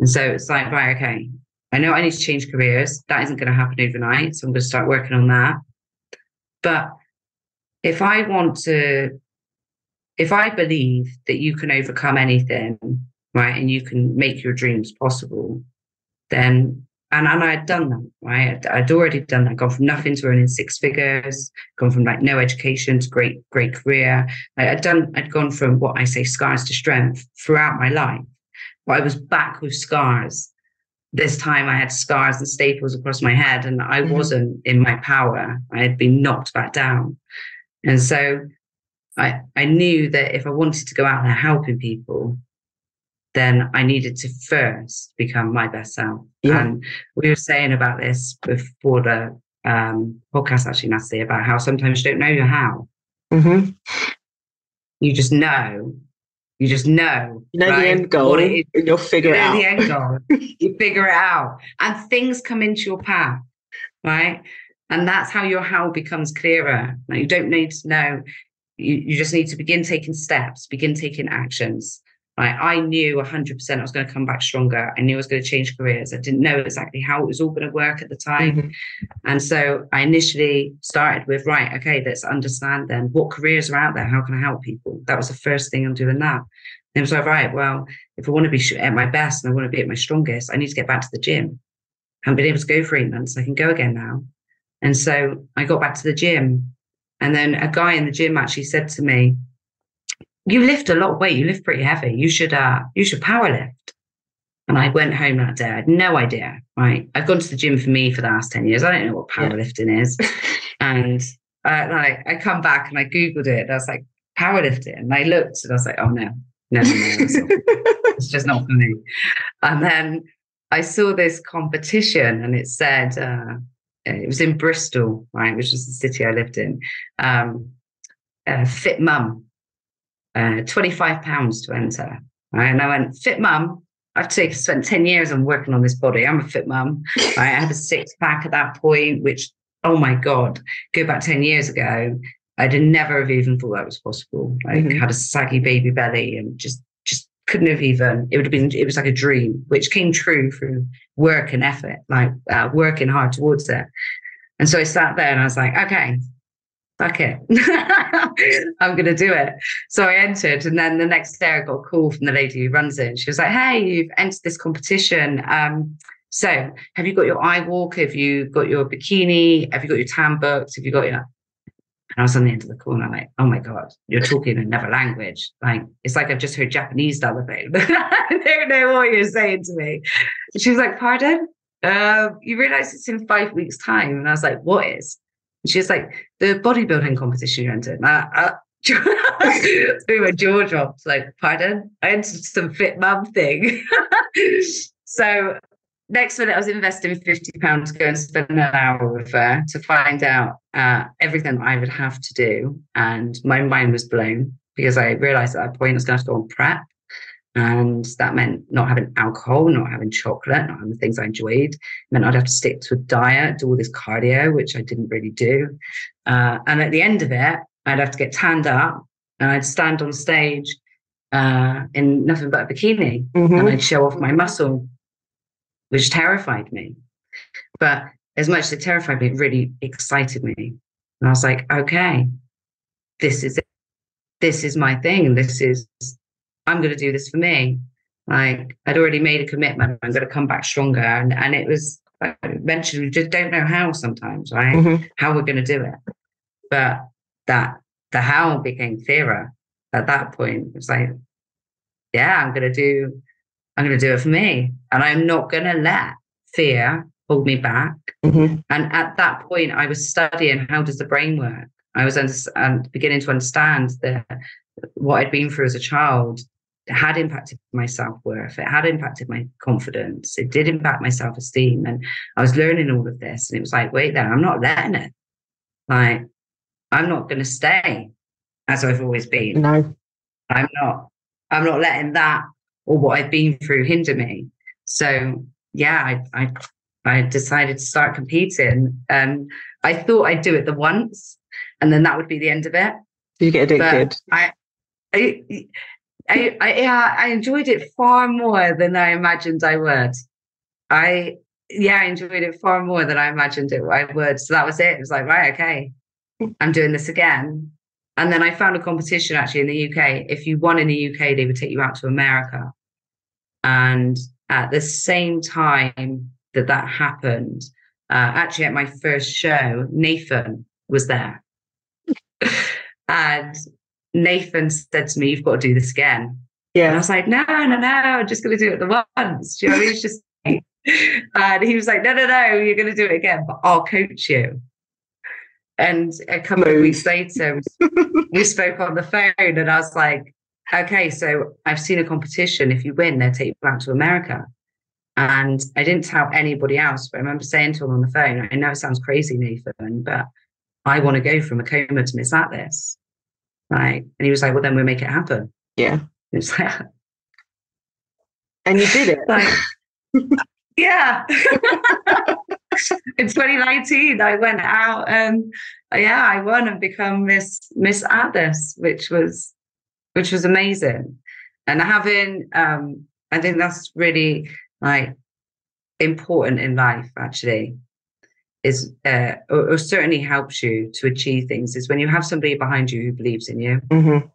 And so it's like, right, okay, I know I need to change careers. That isn't going to happen overnight. So I'm going to start working on that. But if I want to if I believe that you can overcome anything, right, and you can make your dreams possible, then and and I had done that, right? I'd, I'd, already done that. Gone from nothing to earning six figures. Gone from like no education to great great career. I, I'd done. I'd gone from what I say scars to strength throughout my life. But I was back with scars. This time I had scars and staples across my head, and I mm-hmm. wasn't in my power. I had been knocked back down, and so I, I knew that if I wanted to go out there helping people, then I needed to first become my best self. Yeah. And we were saying about this before the um, podcast, actually, Natalie, about how sometimes you don't know your how. Mm-hmm. You just know You just know. You know right, the end goal, what it is. and you'll figure You it out. the end goal. you figure it out, and things come into your path, right? And that's how your how becomes clearer. Now, you don't need to know. You, you just need to begin taking steps, begin taking actions. Right? I knew 100% I was going to come back stronger. I knew I was going to change careers. I didn't know exactly how it was all going to work at the time. Mhm. And so I initially started with, right, okay, let's understand then what careers are out there. How can I help people? That was the first thing I'm doing that. And it was like, right, well, if I want to be at my best and I want to be at my strongest, I need to get back to the gym. I haven't been able to go for eight months. I can go again now. And so I got back to the gym. And then a guy in the gym actually said to me, you lift a lot of weight. You lift pretty heavy. You should, uh, you should power lift. And I went home that day. I had no idea. Right. I've gone to the gym for me for the last 10 years. I don't know what Yeah. powerlifting is. and uh, like I come back and I Googled it. And I was like, powerlifting. And I looked and I was like, oh no, no, no, no. It's, it's just not for me. And then I saw this competition and it said, uh, it was in Bristol, right, which was the city I lived in. Um, uh, fit mum, uh, 25 pounds to enter. Right? And I went, fit mum. I've taken, spent 10 years on working on this body. I'm a fit mum. Right? I had a six pack at that point, which, oh my God, go back 10 years ago, I'd never have even thought that was possible. Like, Mhm. had a saggy baby belly and just couldn't have even, it would have been, it was like a dream, which came true through work and effort, like uh, working hard towards it. And so I sat there and I was like, okay, fuck it. I'm to do it. So I entered. And then the next day I got a call from the lady who runs it. She was like, hey, you've entered this competition. Um, so have you got your eye walk? Have you got your bikini? Have you got your tan booked? Have you got your. And I was on the end of the I'm like, oh my God, you're talking another language. Like, it's like I've just heard Japanese the other day. I don't know what you're saying to me. And she was like, pardon? Uh, you realize it's in five weeks' time? And I was like, what is? And she was like, the bodybuilding competition you entered. And I, I, through my jaw dropped, like, pardon? I entered some fit mum thing. so next minute, I was investing fifty pounds to go and spend an hour with her to find out uh, everything I would have to do, and my mind was blown because I realised at that point I was going to have to go on prep, and that meant not having alcohol, not having chocolate, not having the things I enjoyed. It meant I'd have to stick to a diet, do all this cardio, which I didn't really do, uh, and at the end of it, I'd have to get tanned up, and I'd stand on stage uh, in nothing but a bikini. And Mhm. I'd show off my muscle, which terrified me. But as much as it terrified me, it really excited me. And I was like, okay, this is it. This is my thing. This is, I'm going to do this for me. Like, I'd already made a commitment. I'm going to come back stronger. And, and it was, I mentioned, we just don't know how sometimes, right? Mhm. how we're going to do it. But that the how became clearer at that point. It was like, yeah, I'm going to do, I'm going to do it for me, and I'm not going to let fear hold me back. Mhm. And at that point, I was studying how does the brain work. I was under, and beginning to understand that what I'd been through as a child had impacted my self worth. It had impacted my confidence. It did impact my self esteem. And I was learning all of this. And it was like, wait there, I'm not letting it. Like, I'm not going to stay as I've always been. No. I'm not. I'm not letting that or what I've been through hinder me. So yeah, I I, I decided to start competing, and I thought I'd do it the once, and then that would be the end of it. You get addicted. I, I, I, I, yeah, I enjoyed it far more than I imagined I would. I, yeah, I enjoyed it far more than I imagined it I would. So that was it. It was like, right, okay, I'm doing this again. And then I found a competition actually in the UK. If you won in the UK, they would take you out to America. And at the same time that that happened, uh, actually at my first show, Nathan was there. and Nathan said to me, You've got to do this again. Yeah. And I was like, No, no, no, I'm just going to do it the once. Do you know what I mean? It's just. and he was like, No, no, no, you're going to do it again, but I'll coach you. And a couple of weeks later, we spoke on the phone, and I was like, Okay, so I've seen a competition. If you win, they'll take you out to America. And I didn't tell anybody else, but I remember saying to him on the phone, I know it sounds crazy, Nathan, but I want to go from a coma to Miss Atlas. Right. And he was like, Well, then we'll make it happen. Yeah. It's like, and you did it. like yeah. in 2019, I went out and yeah, I won and become Miss Miss Atlas, which was which was amazing. And having um, I think that's really like important in life actually is uh, or, or, certainly helps you to achieve things is when you have somebody behind you who believes in you. Mm-hmm.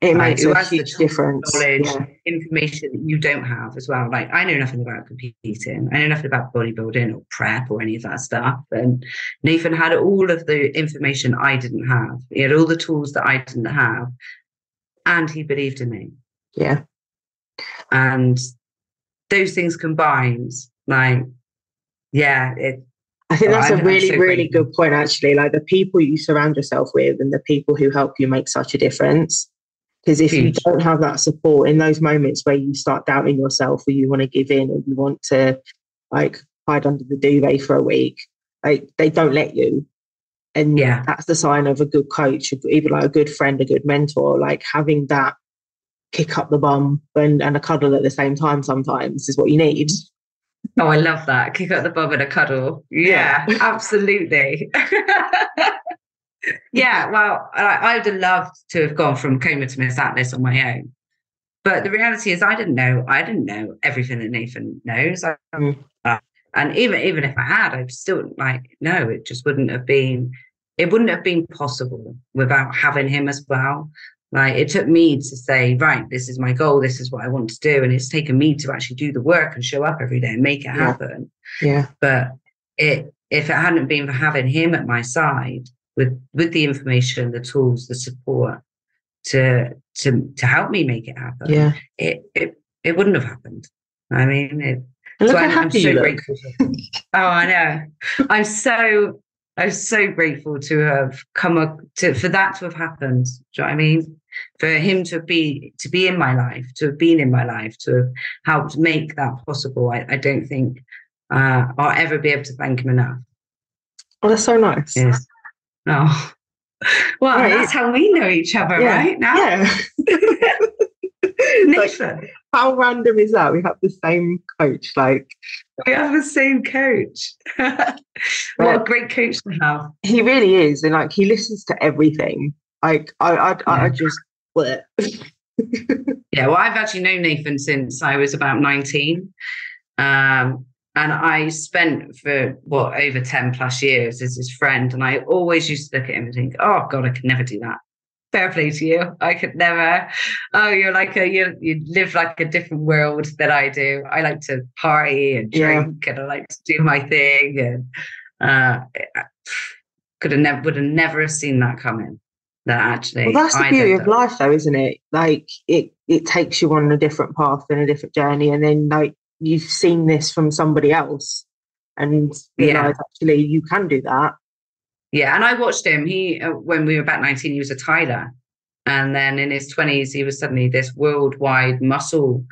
it makes a huge difference. knowledge yeah. information that you don't have as well. Like i know nothing about competing i know nothing about bodybuilding or prep or any of that stuff. And nathan had all of the information i didn't have. He had all the tools that i didn't have and he believed in me yeah and those things combined like yeah it I think oh, that's a really, so really good point, actually. Like the people you surround yourself with and the people who help you make such a difference. Because if Huge. you don't have that support in those moments where you start doubting yourself or you want to give in or you want to like hide under the duvet for a week, like they don't let you. And yeah, that's the sign of a good coach, even like a good friend, a good mentor, like having that kick up the bum and, and a cuddle at the same time sometimes is what you need. Oh, I love that. Kick up the bum and a cuddle. Yeah, yeah. absolutely. yeah, well, I, I'd have loved to have gone from coma to Miss Atlas on my own. But the reality is, I didn't know. I didn't know everything that Nathan knows. Mm. And even even if I had, I'd still like no. It just wouldn't have been. It wouldn't have been possible without having him as well. Like it took me to say, right, this is my goal, this is what I want to do. And it's taken me to actually do the work and show up every day and make it happen. Yeah. But it if it hadn't been for having him at my side with with the information, the tools, the support to to to help me make it happen, yeah, it it, it wouldn't have happened. I mean it Look so I'm, I'm so grateful. oh, I know. I'm so I'm so grateful to have come up to for that to have happened. Do you know what I mean? For him to be to be in my life, to have been in my life, to have helped make that possible. I, I don't think uh, I'll ever be able to thank him enough. Oh, that's so nice. Yes. Oh. Well, right. that's how we know each other, yeah. right? Now. Yeah. Nathan. How random is that? We have the same coach. Like we have the same coach. what a great coach to have. He really is, and like he listens to everything. Like I, I, yeah. I just. yeah, well, I've actually known Nathan since I was about nineteen, um, and I spent for what over ten plus years as his friend. And I always used to look at him and think, "Oh God, I could never do that." Fair play to you. I could never. Oh, you're like a you. You live like a different world than I do. I like to party and drink, yeah. and I like to do my thing. And uh, could have never would have never have seen that coming. That actually, well, that's the I beauty of life, though, isn't it? Like it, it takes you on a different path and a different journey, and then like you've seen this from somebody else, and realize yeah. actually you can do that yeah, and I watched him. He uh, when we were about nineteen, he was a tiler, and then in his twenties, he was suddenly this worldwide muscle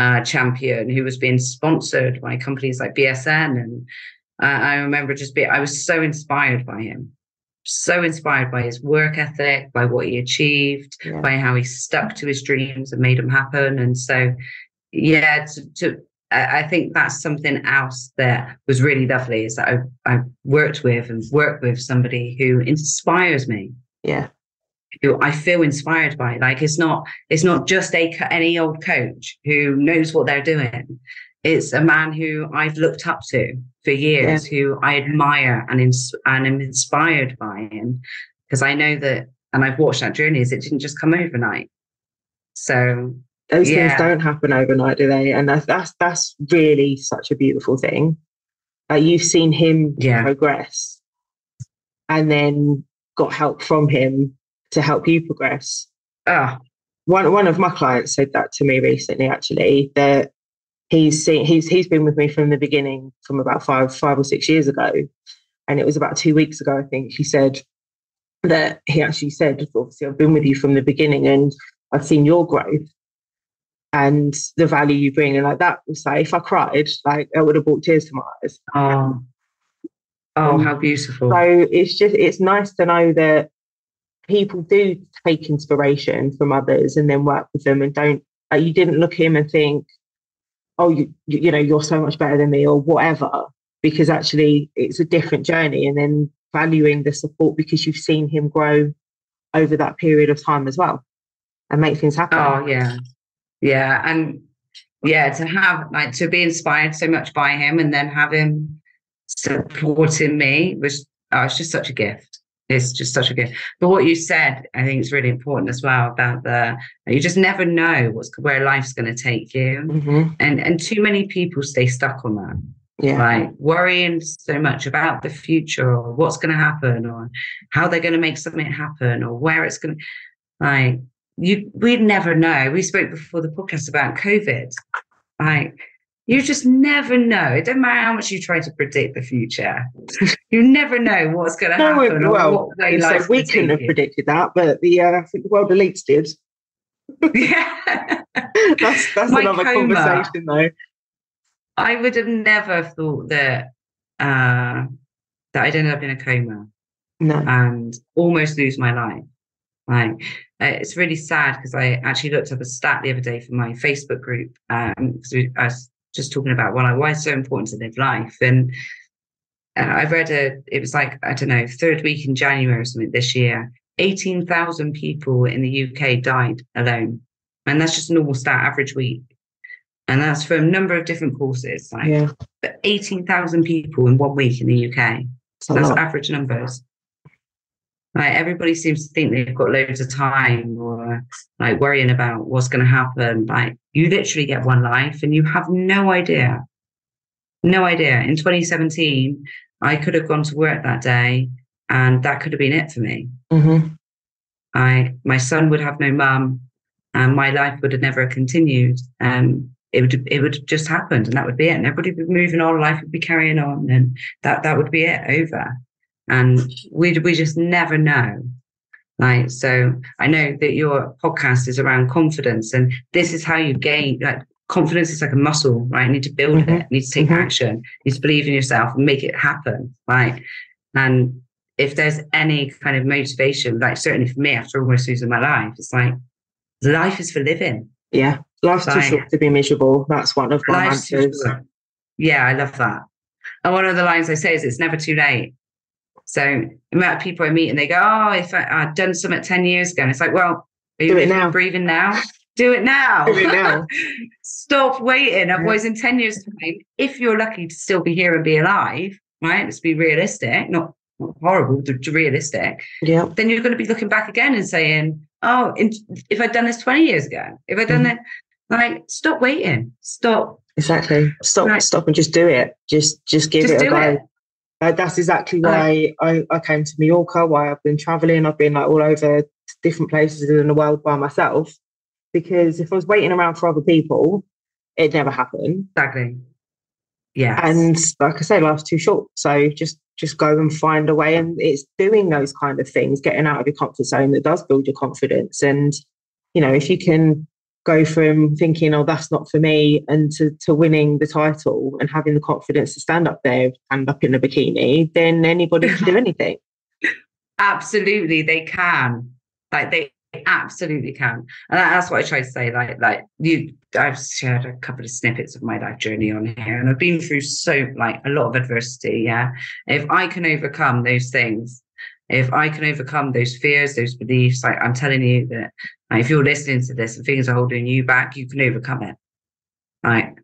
uh, champion who was being sponsored by companies like BSN. And uh, I remember just being, I was so inspired by him, so inspired by his work ethic, by what he achieved, yeah. by how he stuck to his dreams and made them happen. And so, yeah, to, to I think that's something else that was really lovely is that I, I worked with and worked with somebody who inspires me. Yeah. Who I feel inspired by. Like it's not, it's not just a any old coach who knows what they're doing. It's a man who I've looked up to for years, yeah. who I admire and ins- and am inspired by him because I know that, and I've watched that journey. Is it didn't just come overnight. So those yeah. things don't happen overnight, do they? And that's that's that's really such a beautiful thing. Uh, you've seen him yeah. progress, and then got help from him to help you progress. Ah, one one of my clients said that to me recently. Actually, that he's seen he's he's been with me from the beginning, from about five five or six years ago, and it was about two weeks ago. I think he said that he actually said, obviously, I've been with you from the beginning, and I've seen your growth and the value you bring. And like that was like, if I cried, like I would have brought tears to my eyes. Oh, oh, um, how beautiful. So it's just, it's nice to know that people do take inspiration from others and then work with them and don't like you didn't look at him and think, oh, you you know, you're so much better than me or whatever, because actually it's a different journey. And then valuing the support because you've seen him grow over that period of time as well and make things happen. Oh yeah. Yeah. And yeah, to have like to be inspired so much by him and then have him supporting me was oh, it's just such a gift. It's just such a gift. But what you said, I think is really important as well about the you just never know what's where life's going to take you, mm-hmm. and and too many people stay stuck on that. Yeah. Like worrying so much about the future or what's going to happen or how they're going to make something happen or where it's going to, like, you, we'd never know. We spoke before the podcast about COVID. Like, you just never know. It doesn't matter how much you try to predict the future. you never know what's going to no, happen. Well, or what way so we couldn't have predicted that, but the uh, I think the world elites did. yeah, that's that's My another coma. conversation, though. I would have never thought that uh, that I'd end up in a coma no. and almost lose my life. Like uh, it's really sad because I actually looked up a stat the other day for my Facebook group because um, I was just talking about well, why it's so important to live life and. Uh, I read a, it was like, I don't know, third week in January or something this year. 18,000 people in the UK died alone. And that's just a normal stat, average week and that's for a number of different courses. Like yeah. eighteen thousand people in one week in the UK. So that's average numbers. Like everybody seems to think they've got loads of time or like worrying about what's going to happen. Like you literally get one life and you have no idea. No idea. In 2017, I could have gone to work that day and that could have been it for me. Mm-hmm. I my son would have no mum and my life would have never continued. Um, it would it would just happened and that would be it and everybody would be moving on life would be carrying on and that that would be it over and we we just never know like so i know that your podcast is around confidence and this is how you gain like confidence is like a muscle right you need to build mm-hmm. it you need to take mm-hmm. action you need to believe in yourself and make it happen right and if there's any kind of motivation like certainly for me after almost losing my life it's like life is for living yeah Life's too short to be miserable. That's one of my answers. Yeah, I love that. And one of the lines I say is, "It's never too late." So the amount of people I meet and they go, "Oh, if I, had done something ten years ago," and it's like, "Well, are you Do it now. breathing now? Do it now. Do it now. Stop waiting. Otherwise, in ten years' time, if you're lucky to still be here and be alive, right? Let's be realistic, not, not horrible, realistic. Yeah. Then you're going to be looking back again and saying, "Oh, in, if I'd done this twenty years ago, if I'd done mm. that." Like, stop waiting. Stop. Exactly. Stop. Like, stop and just do it. Just, just give just it a go. It. Uh, that's exactly why I, I came to Mallorca. Why I've been traveling. I've been like all over different places in the world by myself. Because if I was waiting around for other people, it never happened. Exactly. Yeah. And like I say, life's too short. So just just go and find a way. And it's doing those kind of things, getting out of your comfort zone that does build your confidence. And you know, if you can go from thinking, oh, that's not for me, and to, to winning the title and having the confidence to stand up there, stand up in a bikini, then anybody can do anything. Absolutely, they can. Like they absolutely can, and that's what I try to say. Like, like you, I've shared a couple of snippets of my life journey on here, and I've been through so like a lot of adversity. Yeah, if I can overcome those things, if I can overcome those fears, those beliefs, like I'm telling you that if you're listening to this and things are holding you back, you can overcome it. Right.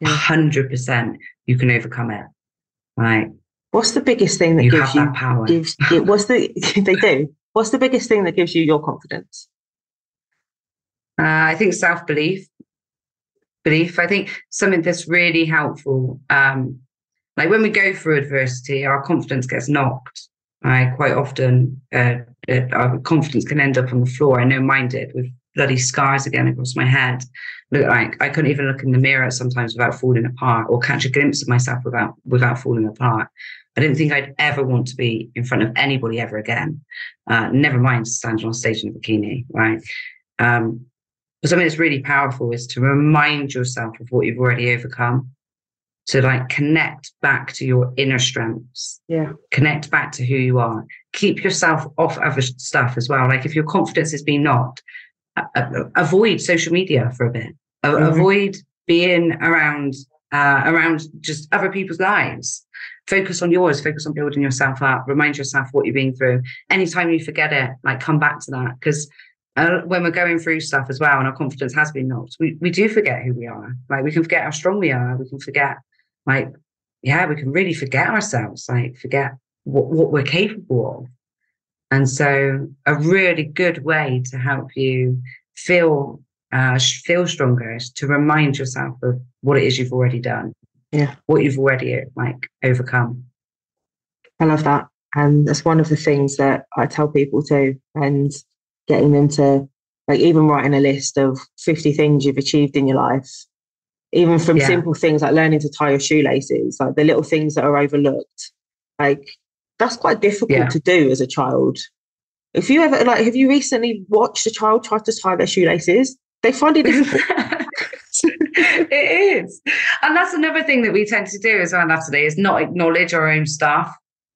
a hundred percent, you can overcome it. Right. what's the biggest thing that you gives you power? Gives, what's the they do? What's the biggest thing that gives you your confidence? Uh, I think self belief. Belief. I think something that's really helpful. Um, like when we go through adversity, our confidence gets knocked I quite often, uh, confidence can end up on the floor. I know mine did with bloody scars again across my head. Look like I couldn't even look in the mirror sometimes without falling apart or catch a glimpse of myself without without falling apart. I didn't think I'd ever want to be in front of anybody ever again. Uh, never mind standing on stage in a bikini, right? Um, but something that's really powerful is to remind yourself of what you've already overcome. To like connect back to your inner strengths. Yeah. Connect back to who you are. Keep yourself off other stuff as well. Like if your confidence has been knocked, uh, avoid social media for a bit. Mm-hmm. Avoid being around uh, around just other people's lives. Focus on yours. Focus on building yourself up. Remind yourself what you've been through. Anytime you forget it, like come back to that because uh, when we're going through stuff as well, and our confidence has been knocked, we we do forget who we are. Like we can forget how strong we are. We can forget like, yeah, we can really forget ourselves, like forget what, what we're capable of. And so a really good way to help you feel uh, feel stronger is to remind yourself of what it is you've already done. Yeah. What you've already like overcome. I love that. And that's one of the things that I tell people too. And getting them to like even writing a list of 50 things you've achieved in your life even from yeah. simple things like learning to tie your shoelaces, like the little things that are overlooked. Like that's quite difficult yeah. to do as a child. If you ever like, have you recently watched a child try to tie their shoelaces? They find it difficult. it is, and that's another thing that we tend to do as well, Natalie, is not acknowledge our own stuff.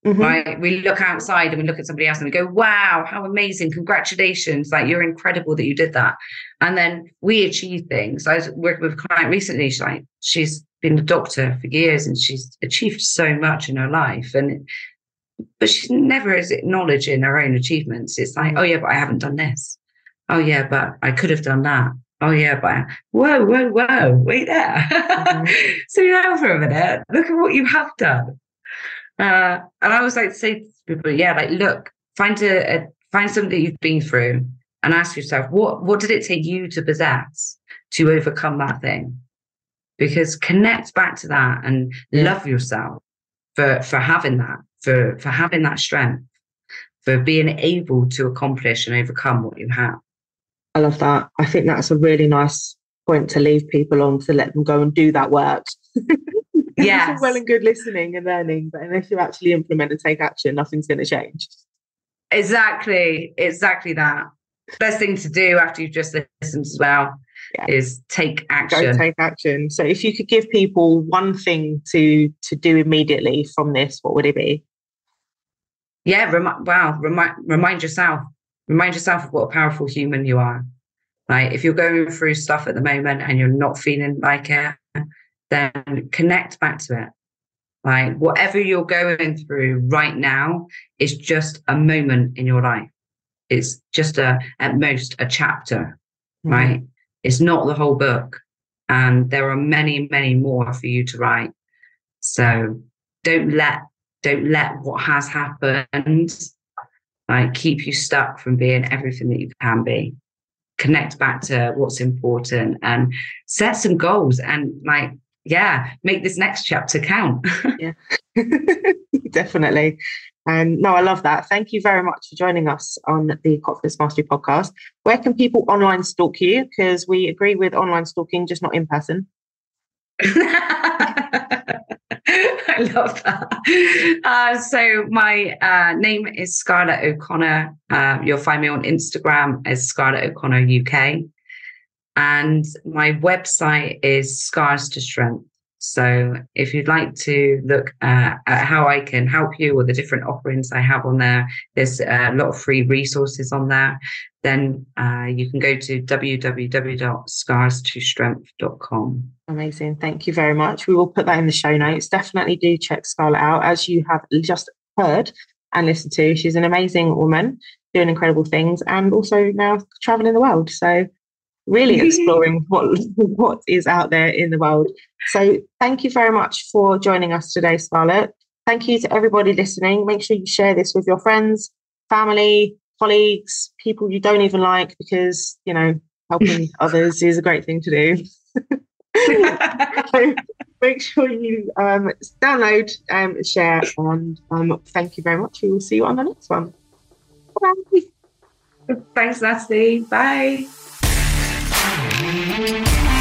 Mm-hmm. Right. We look outside and we look at somebody else and we go, wow, how amazing. Congratulations. Like you're incredible that you did that. And then we achieve things. I was working with a client recently. She's like, she's been a doctor for years and she's achieved so much in her life. And but she's never is acknowledging her own achievements. It's like, oh yeah, but I haven't done this. Oh yeah, but I could have done that. Oh yeah, but whoa, whoa, whoa, wait there. Mm-hmm. Slow down for a minute. Look at what you have done. Uh, and I always like to say to people, yeah, like look, find a, a find something that you've been through and ask yourself, what what did it take you to possess to overcome that thing? Because connect back to that and love yourself for for having that, for for having that strength, for being able to accomplish and overcome what you have. I love that. I think that's a really nice point to leave people on to let them go and do that work. Yeah. well and good listening and learning, but unless you actually implement and take action, nothing's going to change. Exactly. Exactly that. Best thing to do after you've just listened as well yeah. is take action. Go take action. So if you could give people one thing to to do immediately from this, what would it be? Yeah, remi- wow, remind remind yourself. Remind yourself of what a powerful human you are. Like if you're going through stuff at the moment and you're not feeling like it, then connect back to it. Like whatever you're going through right now is just a moment in your life. It's just a, at most, a chapter, mm-hmm. right? It's not the whole book. And there are many, many more for you to write. So don't let, don't let what has happened like keep you stuck from being everything that you can be connect back to what's important and set some goals and like yeah, make this next chapter count. yeah, definitely. And no, I love that. Thank you very much for joining us on the Confidence Mastery podcast. Where can people online stalk you? Because we agree with online stalking, just not in person. I love that. Uh, so my uh, name is Scarlett O'Connor. Uh, you'll find me on Instagram as Scarlett O'Connor UK. And my website is Scars to Strength. So if you'd like to look at how I can help you or the different offerings I have on there, there's a lot of free resources on there. Then uh, you can go to www.scars2strength.com. Amazing. Thank you very much. We will put that in the show notes. Definitely do check Scarlett out. As you have just heard and listened to, she's an amazing woman doing incredible things and also now traveling the world. So really exploring what what is out there in the world. So thank you very much for joining us today, Scarlett. Thank you to everybody listening. Make sure you share this with your friends, family, colleagues, people you don't even like, because you know helping others is a great thing to do. so make sure you um, download, um, share, and um, thank you very much. We will see you on the next one. Bye. Thanks, Natalie. Bye. Thank you.